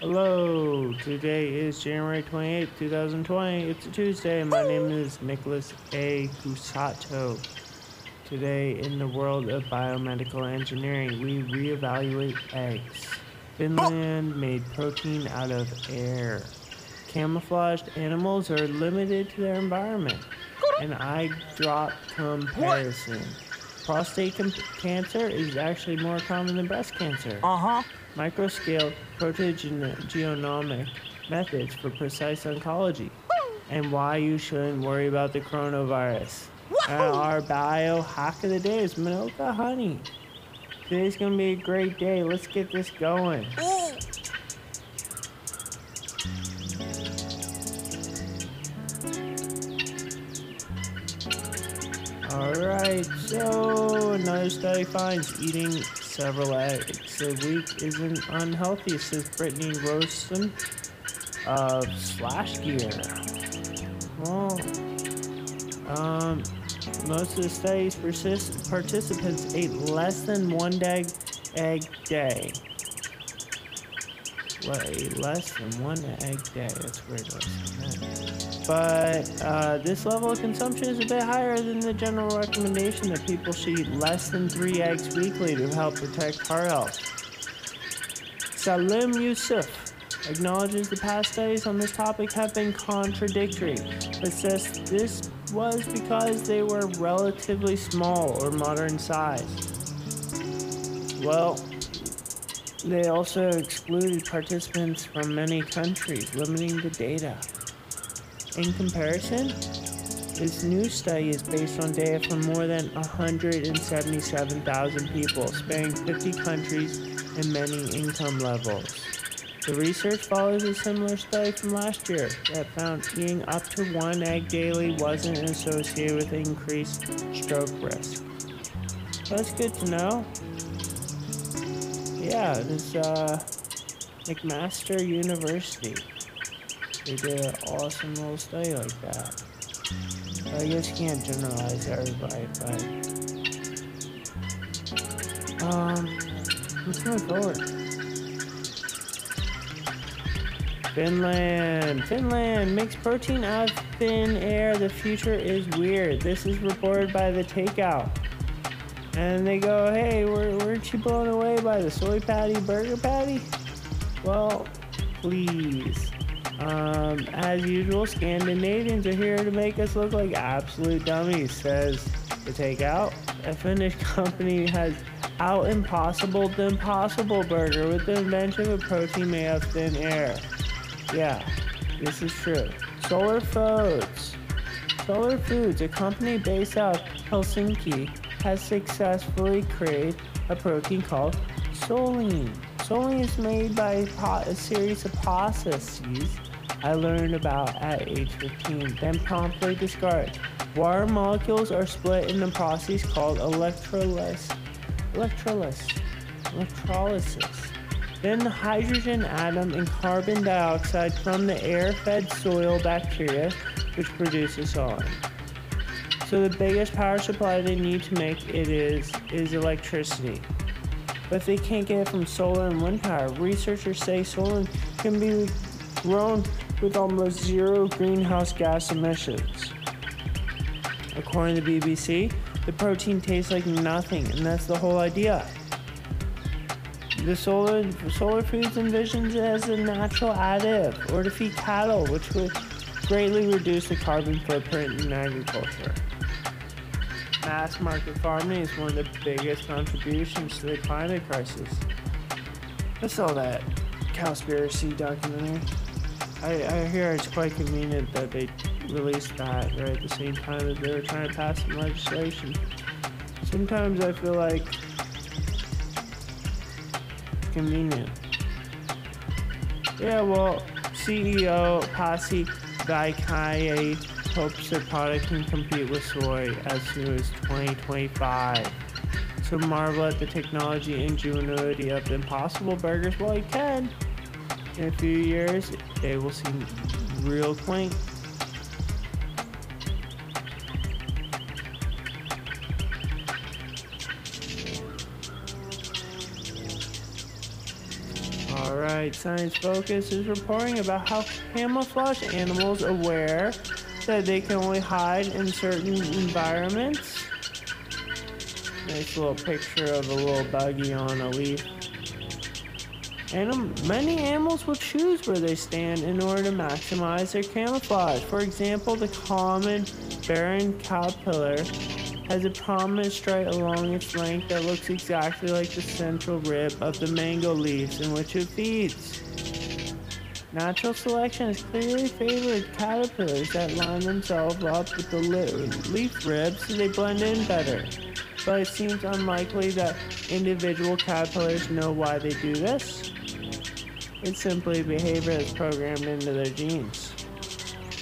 Hello, today is January 28th, 2020. It's a Tuesday, my name is Nicholas A. Cusato. Today, in the world of biomedical engineering, we reevaluate eggs. Finland made protein out of air. Camouflaged animals are limited to their environment. An eye drop comparison. Prostate com- cancer is actually more common than breast cancer. Uh huh. Microscale proteogenomic methods for precise oncology. And why you shouldn't worry about the coronavirus. And our bio hack of the day is Manuka honey. Today's gonna be a great day. Let's get this going. Alright, so another study finds eating several eggs a week isn't unhealthy, says Brittany Roston of Slash Gear. Well, um, most of the study's persist- participants ate less than one egg egg day. Wait, less than one egg day. That's weird. But uh, this level of consumption is a bit higher than the general recommendation that people should eat less than three eggs weekly to help protect heart health. Salim Yusuf acknowledges the past studies on this topic have been contradictory, but says this was because they were relatively small or modern size. Well, they also excluded participants from many countries, limiting the data. In comparison, this new study is based on data from more than 177,000 people, spanning 50 countries and many income levels. The research follows a similar study from last year that found eating up to one egg daily wasn't associated with increased stroke risk. That's good to know. Yeah, this uh, McMaster University. They did an awesome little study like that. I you can't generalize everybody, but um, let's move. Finland. Finland makes protein out of thin air. The future is weird. This is reported by the Takeout. And they go, hey, were, weren't you blown away by the soy patty burger patty? Well, please. Um, as usual, Scandinavians are here to make us look like absolute dummies, says the Takeout. A Finnish company has out impossible the impossible burger with the invention of a protein made of thin air. Yeah, this is true. Solar Foods. Solar Foods, a company based out of Helsinki, has successfully created a protein called Solein. Solein is made by a, a series of processes I learned about at age 15, then promptly discarded. Water molecules are split in a process called electrolysis. Electrolysis. Electrolysis. Then the hydrogen atom and carbon dioxide from the air-fed soil bacteria, which produces Solein. So the biggest power supply they need to make it is is electricity. But if they can't get it from solar and wind power. Researchers say solar can be grown with almost zero greenhouse gas emissions. According to BBC, the protein tastes like nothing, and that's the whole idea. The solar solar foods envisions it as a natural additive or to feed cattle, which would greatly reduce the carbon footprint in agriculture. Mass market farming is one of the biggest contributions to the climate crisis. I saw that Cowspiracy documentary. I, I hear it's quite convenient that they released that right at the same time that they were trying to pass some legislation. Sometimes I feel like convenient. Yeah, well, CEO Pasi Vainikka hopes their product can compete with soy as soon as 2025. So marvel at the technology ingenuity of the Impossible Burgers. Well, you can. In a few years, they will seem real quaint. Alright, Science Focus is reporting about how camouflage animals aware that they can only hide in certain environments. Nice little picture of a little buggy on a leaf. Anim um, many animals will choose where they stand in order to maximize their camouflage. For example, the common baron caterpillar has a prominent stripe along its length that looks exactly like the central rib of the mango leaves in which it feeds. Natural selection has clearly favored caterpillars that line themselves up with the leaf ribs so they blend in better. But it seems unlikely that individual caterpillars know why they do this. It's simply behavior that's programmed into their genes.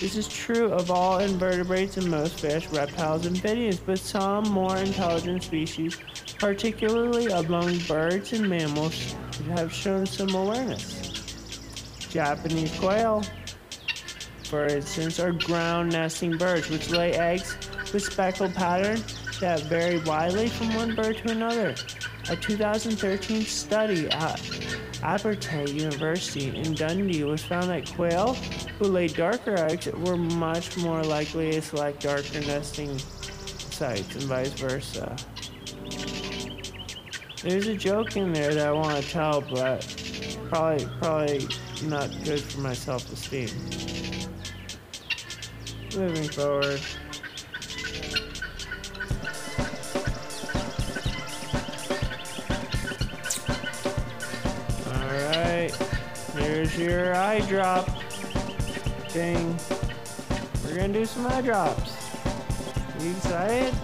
This is true of all invertebrates and most fish, reptiles, and amphibians, but some more intelligent species, particularly among birds and mammals, have shown some awareness. Japanese quail, for instance, are ground nesting birds which lay eggs with speckled pattern that vary widely from one bird to another. A 2013 study uh, Abertay University in Dundee was found that quail who laid darker eggs were much more likely to select darker nesting sites and vice versa. There's a joke in there that I want to tell, but probably probably not good for my self-esteem. Moving forward. Your eye drop thing. We're gonna do some eye drops. You excited?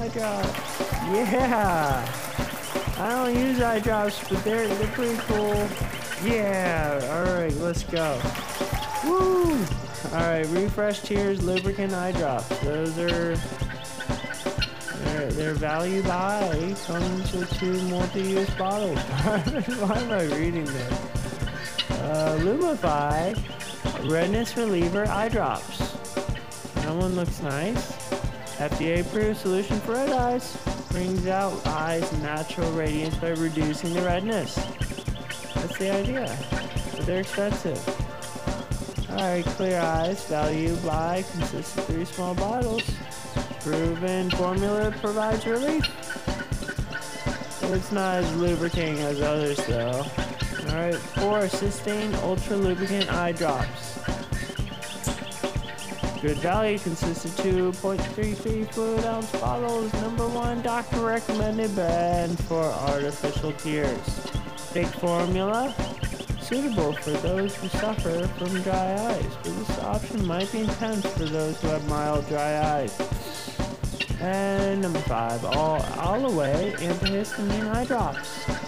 Eye drops. Yeah! I don't use eye drops, but they're, they're pretty cool. Yeah, alright, let's go. Woo! Alright, refresh tears, lubricant eye drops. Those are their, their value buy comes with two multi-use bottles. Why am I reading this? Uh, Lumify Redness Reliever Eye Drops. That one looks nice. FDA approved solution for red eyes. Brings out eyes natural radiance by reducing the redness. That's the idea. But they're expensive. Alright, clear eyes. Value buy consists of three small bottles. Proven formula provides relief. It's not as lubricating as others though. Alright, four Systane Ultra Lubricant Eye Drops. Good value consists of 2.33 fluid ounce bottles. Number one, doctor recommended brand for artificial tears. Big formula, suitable for those who suffer from dry eyes, but this option might be intense for those who have mild dry eyes. And number five, all Alaway antihistamine eye drops.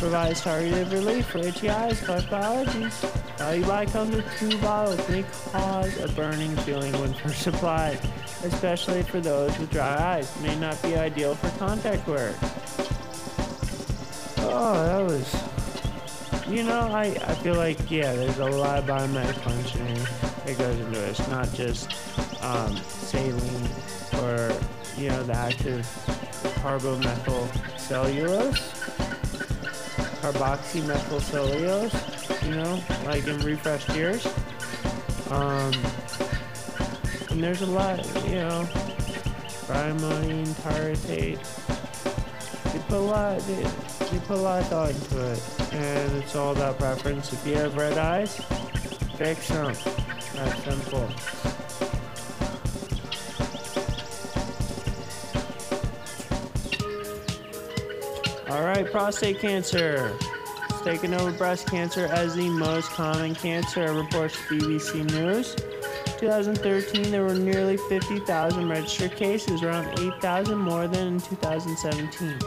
Provides targeted relief for itchy eyes allergies. Value comes with two bottles, may cause a burning feeling when first applied, especially for those with dry eyes. May not be ideal for contact wear. Oh, that was... You know, I, I feel like, yeah, there's a lot of biomedical engineering that goes into it. It's not just um, saline or, you know, the active carbomethyl cellulose, carboxymethyl cellulose, you know, like in refreshed tears. Um, and there's a lot, you know, bromine, tartrate. They put a lot, they, they put a lot of thought into it, and it's all about preference. If you have red eyes, fix them. That's simple. Right, prostate cancer. It's taken over breast cancer as the most common cancer, reports BBC News. 2013, there were nearly 50,000 registered cases, around 8,000 more than in 2017.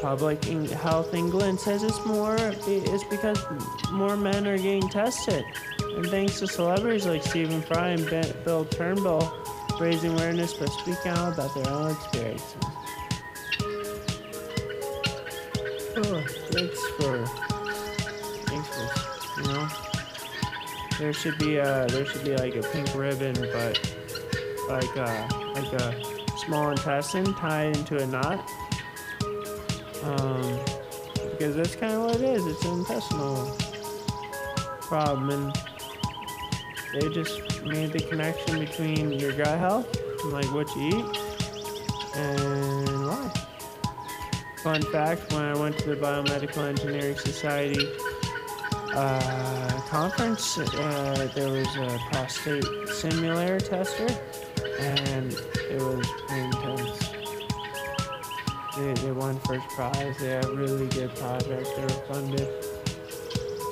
Public Health England says it's more it's because more men are getting tested, and thanks to celebrities like Stephen Fry and Bill Turnbull raising awareness by speaking out about their own experiences. For, you know. There should be a, there should be like a pink ribbon, but like a, like a small intestine tied into a knot. Um, because that's kind of what it is. It's an intestinal problem, and they just made the connection between your gut health and like what you eat and. Fun fact: When I went to the Biomedical Engineering Society uh, conference, uh, there was a prostate simulator tester, and it was intense. They, they won first prize. They had a really good project. They were funded.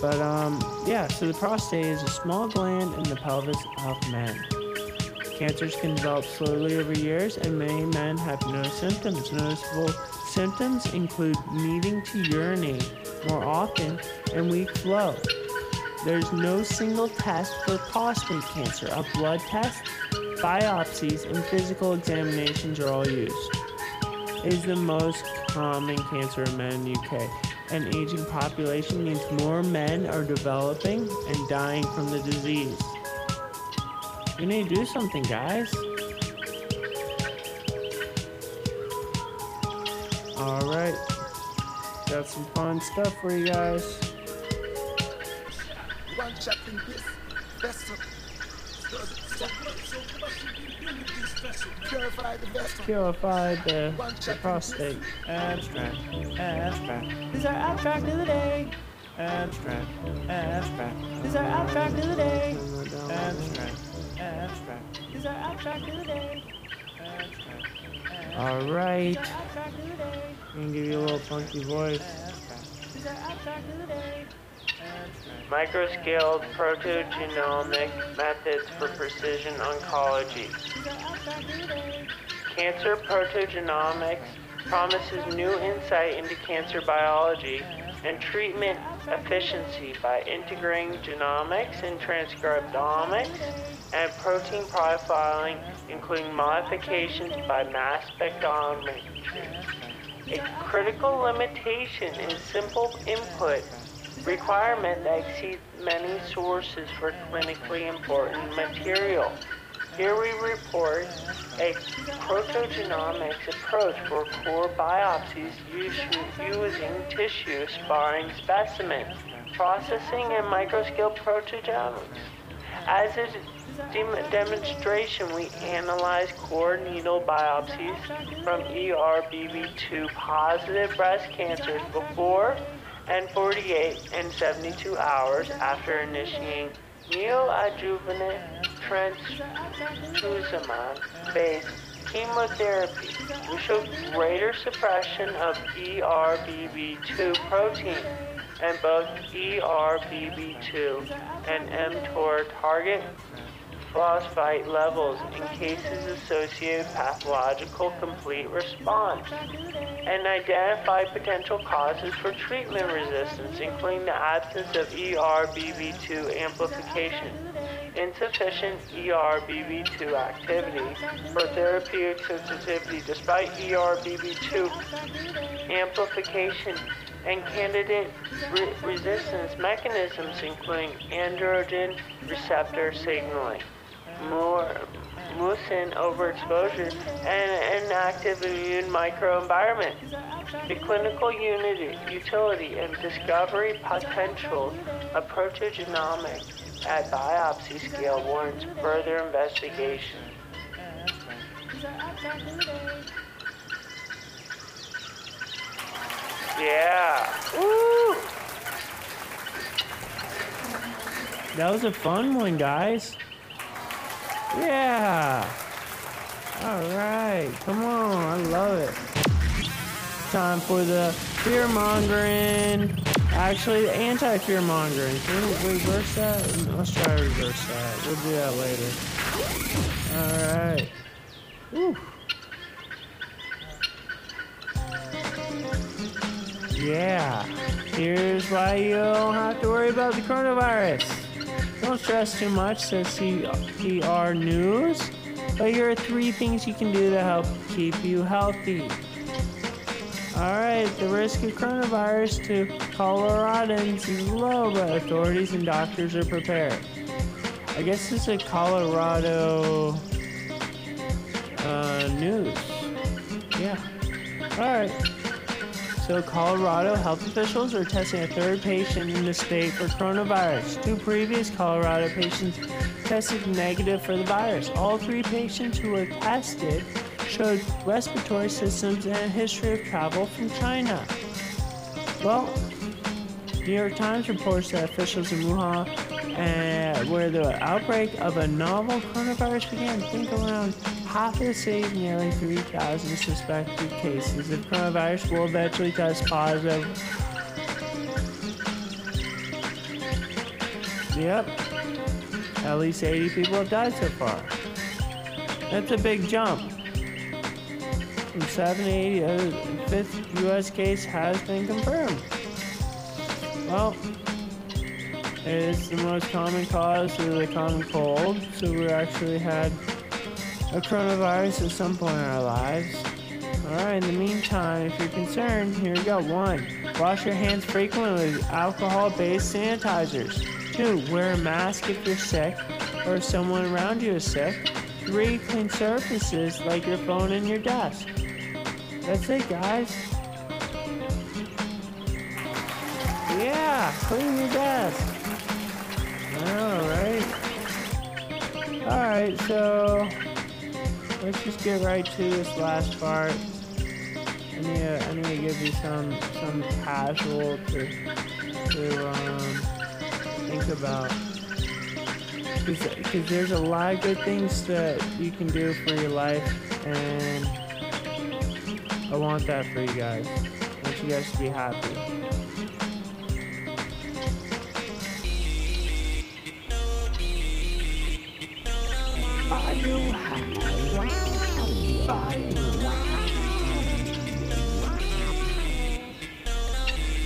But um, yeah, so the prostate is a small gland in the pelvis of men. Cancers can develop slowly over years, and many men have no symptoms. Noticeable symptoms include needing to urinate more often and weak flow. There's no single test for prostate cancer. A blood test, biopsies, and physical examinations are all used. It is the most common cancer in men in the UK. An aging population means more men are developing and dying from the disease. We need to do something, guys. Alright. Got some fun stuff for you guys. The, the prostate. Abstract. Abstract. This is our abstract of the day. Abstract. Abstract. This is our abstract of the day. Abstract. Abstract. This is our abstract of the day. Abstract. All right. I'm give you a little funky voice. Microscale proteogenomic methods for precision oncology. Cancer proteogenomics promises new insight into cancer biology and treatment efficiency by integrating genomics and transcriptomics and protein profiling, including modifications by mass spectrometry. A critical limitation is simple input requirement that exceeds many sources for clinically important material. Here we report a proteogenomics approach for core biopsies using tissue sparring specimens, processing and microscale proteogenomics. As dem- demonstration, we analyzed core needle biopsies from ERBB2 positive breast cancers before and 48 and 72 hours after initiating neoadjuvant trastuzumab-based chemotherapy. We showed greater suppression of ERBB2 protein and both ERBB2 and mTOR target phosphate levels in cases associated pathological complete response and identify potential causes for treatment resistance, including the absence of ERBB2 amplification, insufficient ERBB2 activity, or therapeutic sensitivity despite ERBB2 amplification and candidate re- resistance mechanisms, including androgen receptor signaling more mucin overexposure and an active immune microenvironment. The clinical unity, utility and discovery potential of proteogenomics at biopsy scale warrants further investigation. Yeah. Woo! That was a fun one, guys. Yeah. All right. Come on. I love it. Time for the fear mongering. Actually, the anti fear mongering. Can we reverse that? Let's try to reverse that. We'll do that later. All right. Woo. Yeah. Here's why you don't have to worry about the coronavirus. Don't stress too much, says CPR News. But here are three things you can do to help keep you healthy. Alright, the risk of coronavirus to Coloradans is low, but authorities and doctors are prepared. I guess this is a Colorado uh, news. Yeah. Alright. So, Colorado health officials are testing a third patient in the state for coronavirus. Two previous Colorado patients tested negative for the virus. All three patients who were tested showed respiratory systems and a history of travel from China. Well, New York Times reports that officials in Wuhan, uh, where the outbreak of a novel coronavirus began, think around half of the city's nearly 3,000 suspected cases of coronavirus will eventually test positive. Yep, at least 80 people have died so far. That's a big jump. From 70, uh, fifth U.S. case has been confirmed. Well, it's the most common cause of the common cold, so we actually had a coronavirus at some point in our lives. Alright, in the meantime, if you're concerned, here we go. One, wash your hands frequently with alcohol based sanitizers. Two, wear a mask if you're sick or if someone around you is sick. Three, clean surfaces like your phone and your desk. That's it, guys. Yeah, clean your desk. Alright. Alright, so let's just get right to this last part. I need to, I need to give you some some casual to to um, think about because there's a lot of good things that you can do for your life and I want that for you guys. I want you guys to be happy.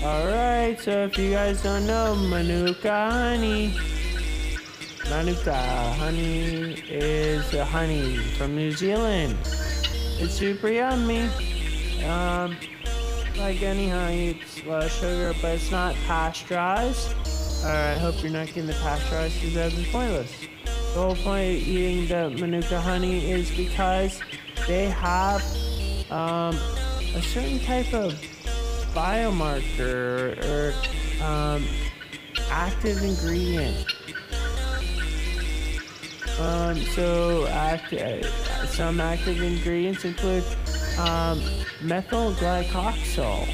Alright, so if you guys don't know, Manuka honey. Manuka honey is a honey from New Zealand. It's super yummy. Um, like any honey, it's a lot of sugar, but it's not pasteurized. Alright, hope you're not getting the pasteurized because that would be pointless. The whole point of eating the Manuka honey is because they have um, a certain type of biomarker or um, active ingredient. Um, so act, uh, some active ingredients include um, methyl glyoxal,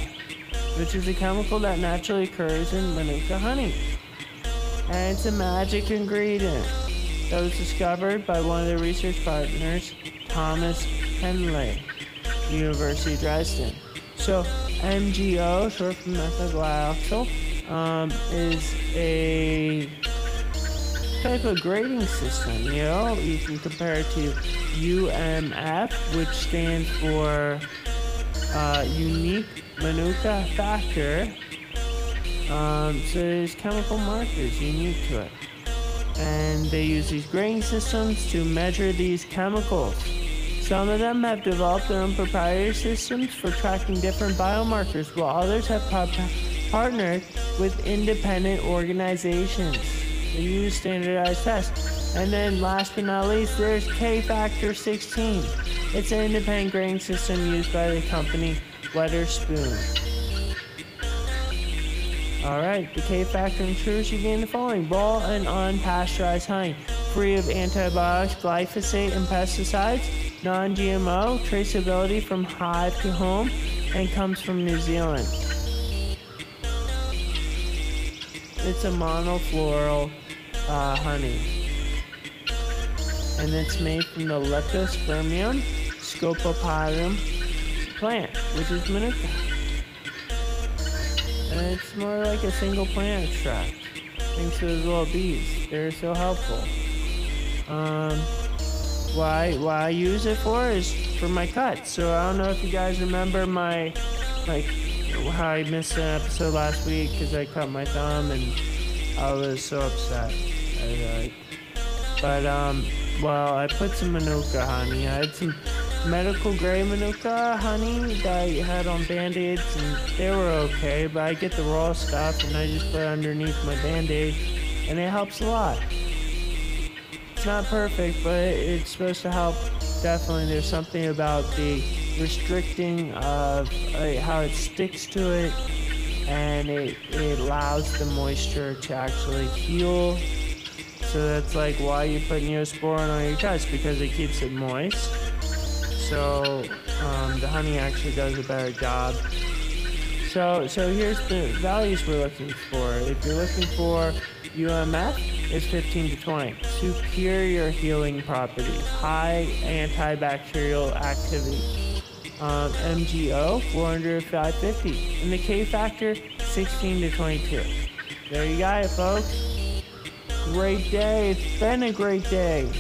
which is a chemical that naturally occurs in Manuka honey. And it's a magic ingredient that was discovered by one of their research partners, Thomas Henle, University of Dresden. So MGO, short for um, is a type of grading system. You know, you can compare it to UMF, which stands for uh, unique Manuka factor. Um, so there's chemical markers unique to it. And they use these grading systems to measure these chemicals. Some of them have developed their own proprietary systems for tracking different biomarkers, while others have partnered with independent organizations. They use standardized tests. And then last but not least, there's K-Factor 16. It's an independent grading system used by the company Wedderspoon. Alright, the K-Factor ensures you gain the following raw and unpasteurized honey, free of antibiotics, glyphosate, and pesticides non-GMO, traceability from hive to home, and comes from New Zealand. It's a monofloral uh, honey. And it's made from the Leptospermum scoparium plant, which is Manuka. And it's more like a single plant extract. Thanks to those little bees. They're so helpful. Um, why why I use it for is for my cuts. So I don't know if you guys remember my like how I missed an episode last week because I cut my thumb and I was so upset. I, but um, well, I put some Manuka honey. I had some medical grade Manuka honey that I had on band-aids and they were okay, but I get the raw stuff and I just put it underneath my band-aid and it helps a lot It's not perfect, but it's supposed to help. Definitely, there's something about the restricting of uh, how it sticks to it and it, it allows the moisture to actually heal. So that's like why you put Neosporin on your touch because it keeps it moist. So um, the honey actually does a better job. So so here's the values we're looking for. If you're looking for UMF, it's 15 to 20. Superior healing properties, high antibacterial activity. Um, MGO 400 to 550, and the K factor 16 to 22. There you got it, folks. Great day. It's been a great day.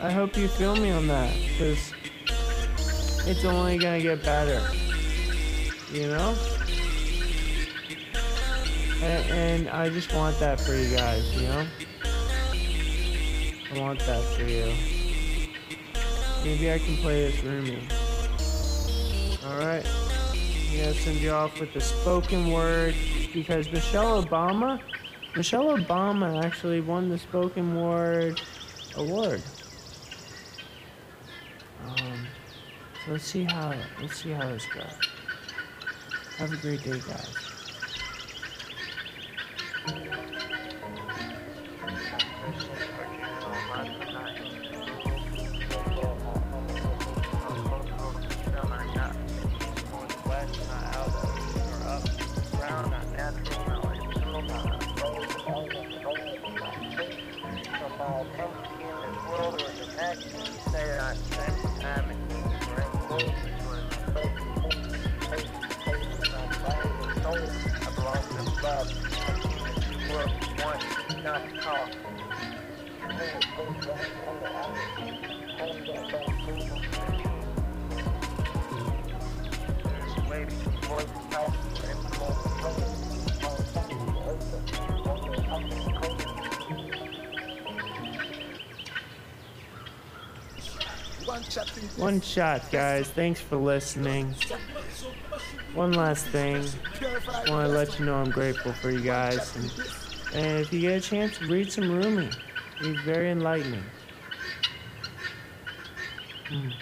I hope you feel me on that, because it's only gonna get better. You know? And, and I just want that for you guys, you know? I want that for you. Maybe I can play this Rumi. Alright. I'm gonna send you off with the spoken word because Michelle Obama Michelle Obama actually won the spoken word award. Um, so let's see how let's see how this goes. Have a great day, guys. One shot guys. Thanks for listening. One last thing. I want to let you know I'm grateful for you guys. And, and if you get a chance, read some Rumi. He's very enlightening. Mm.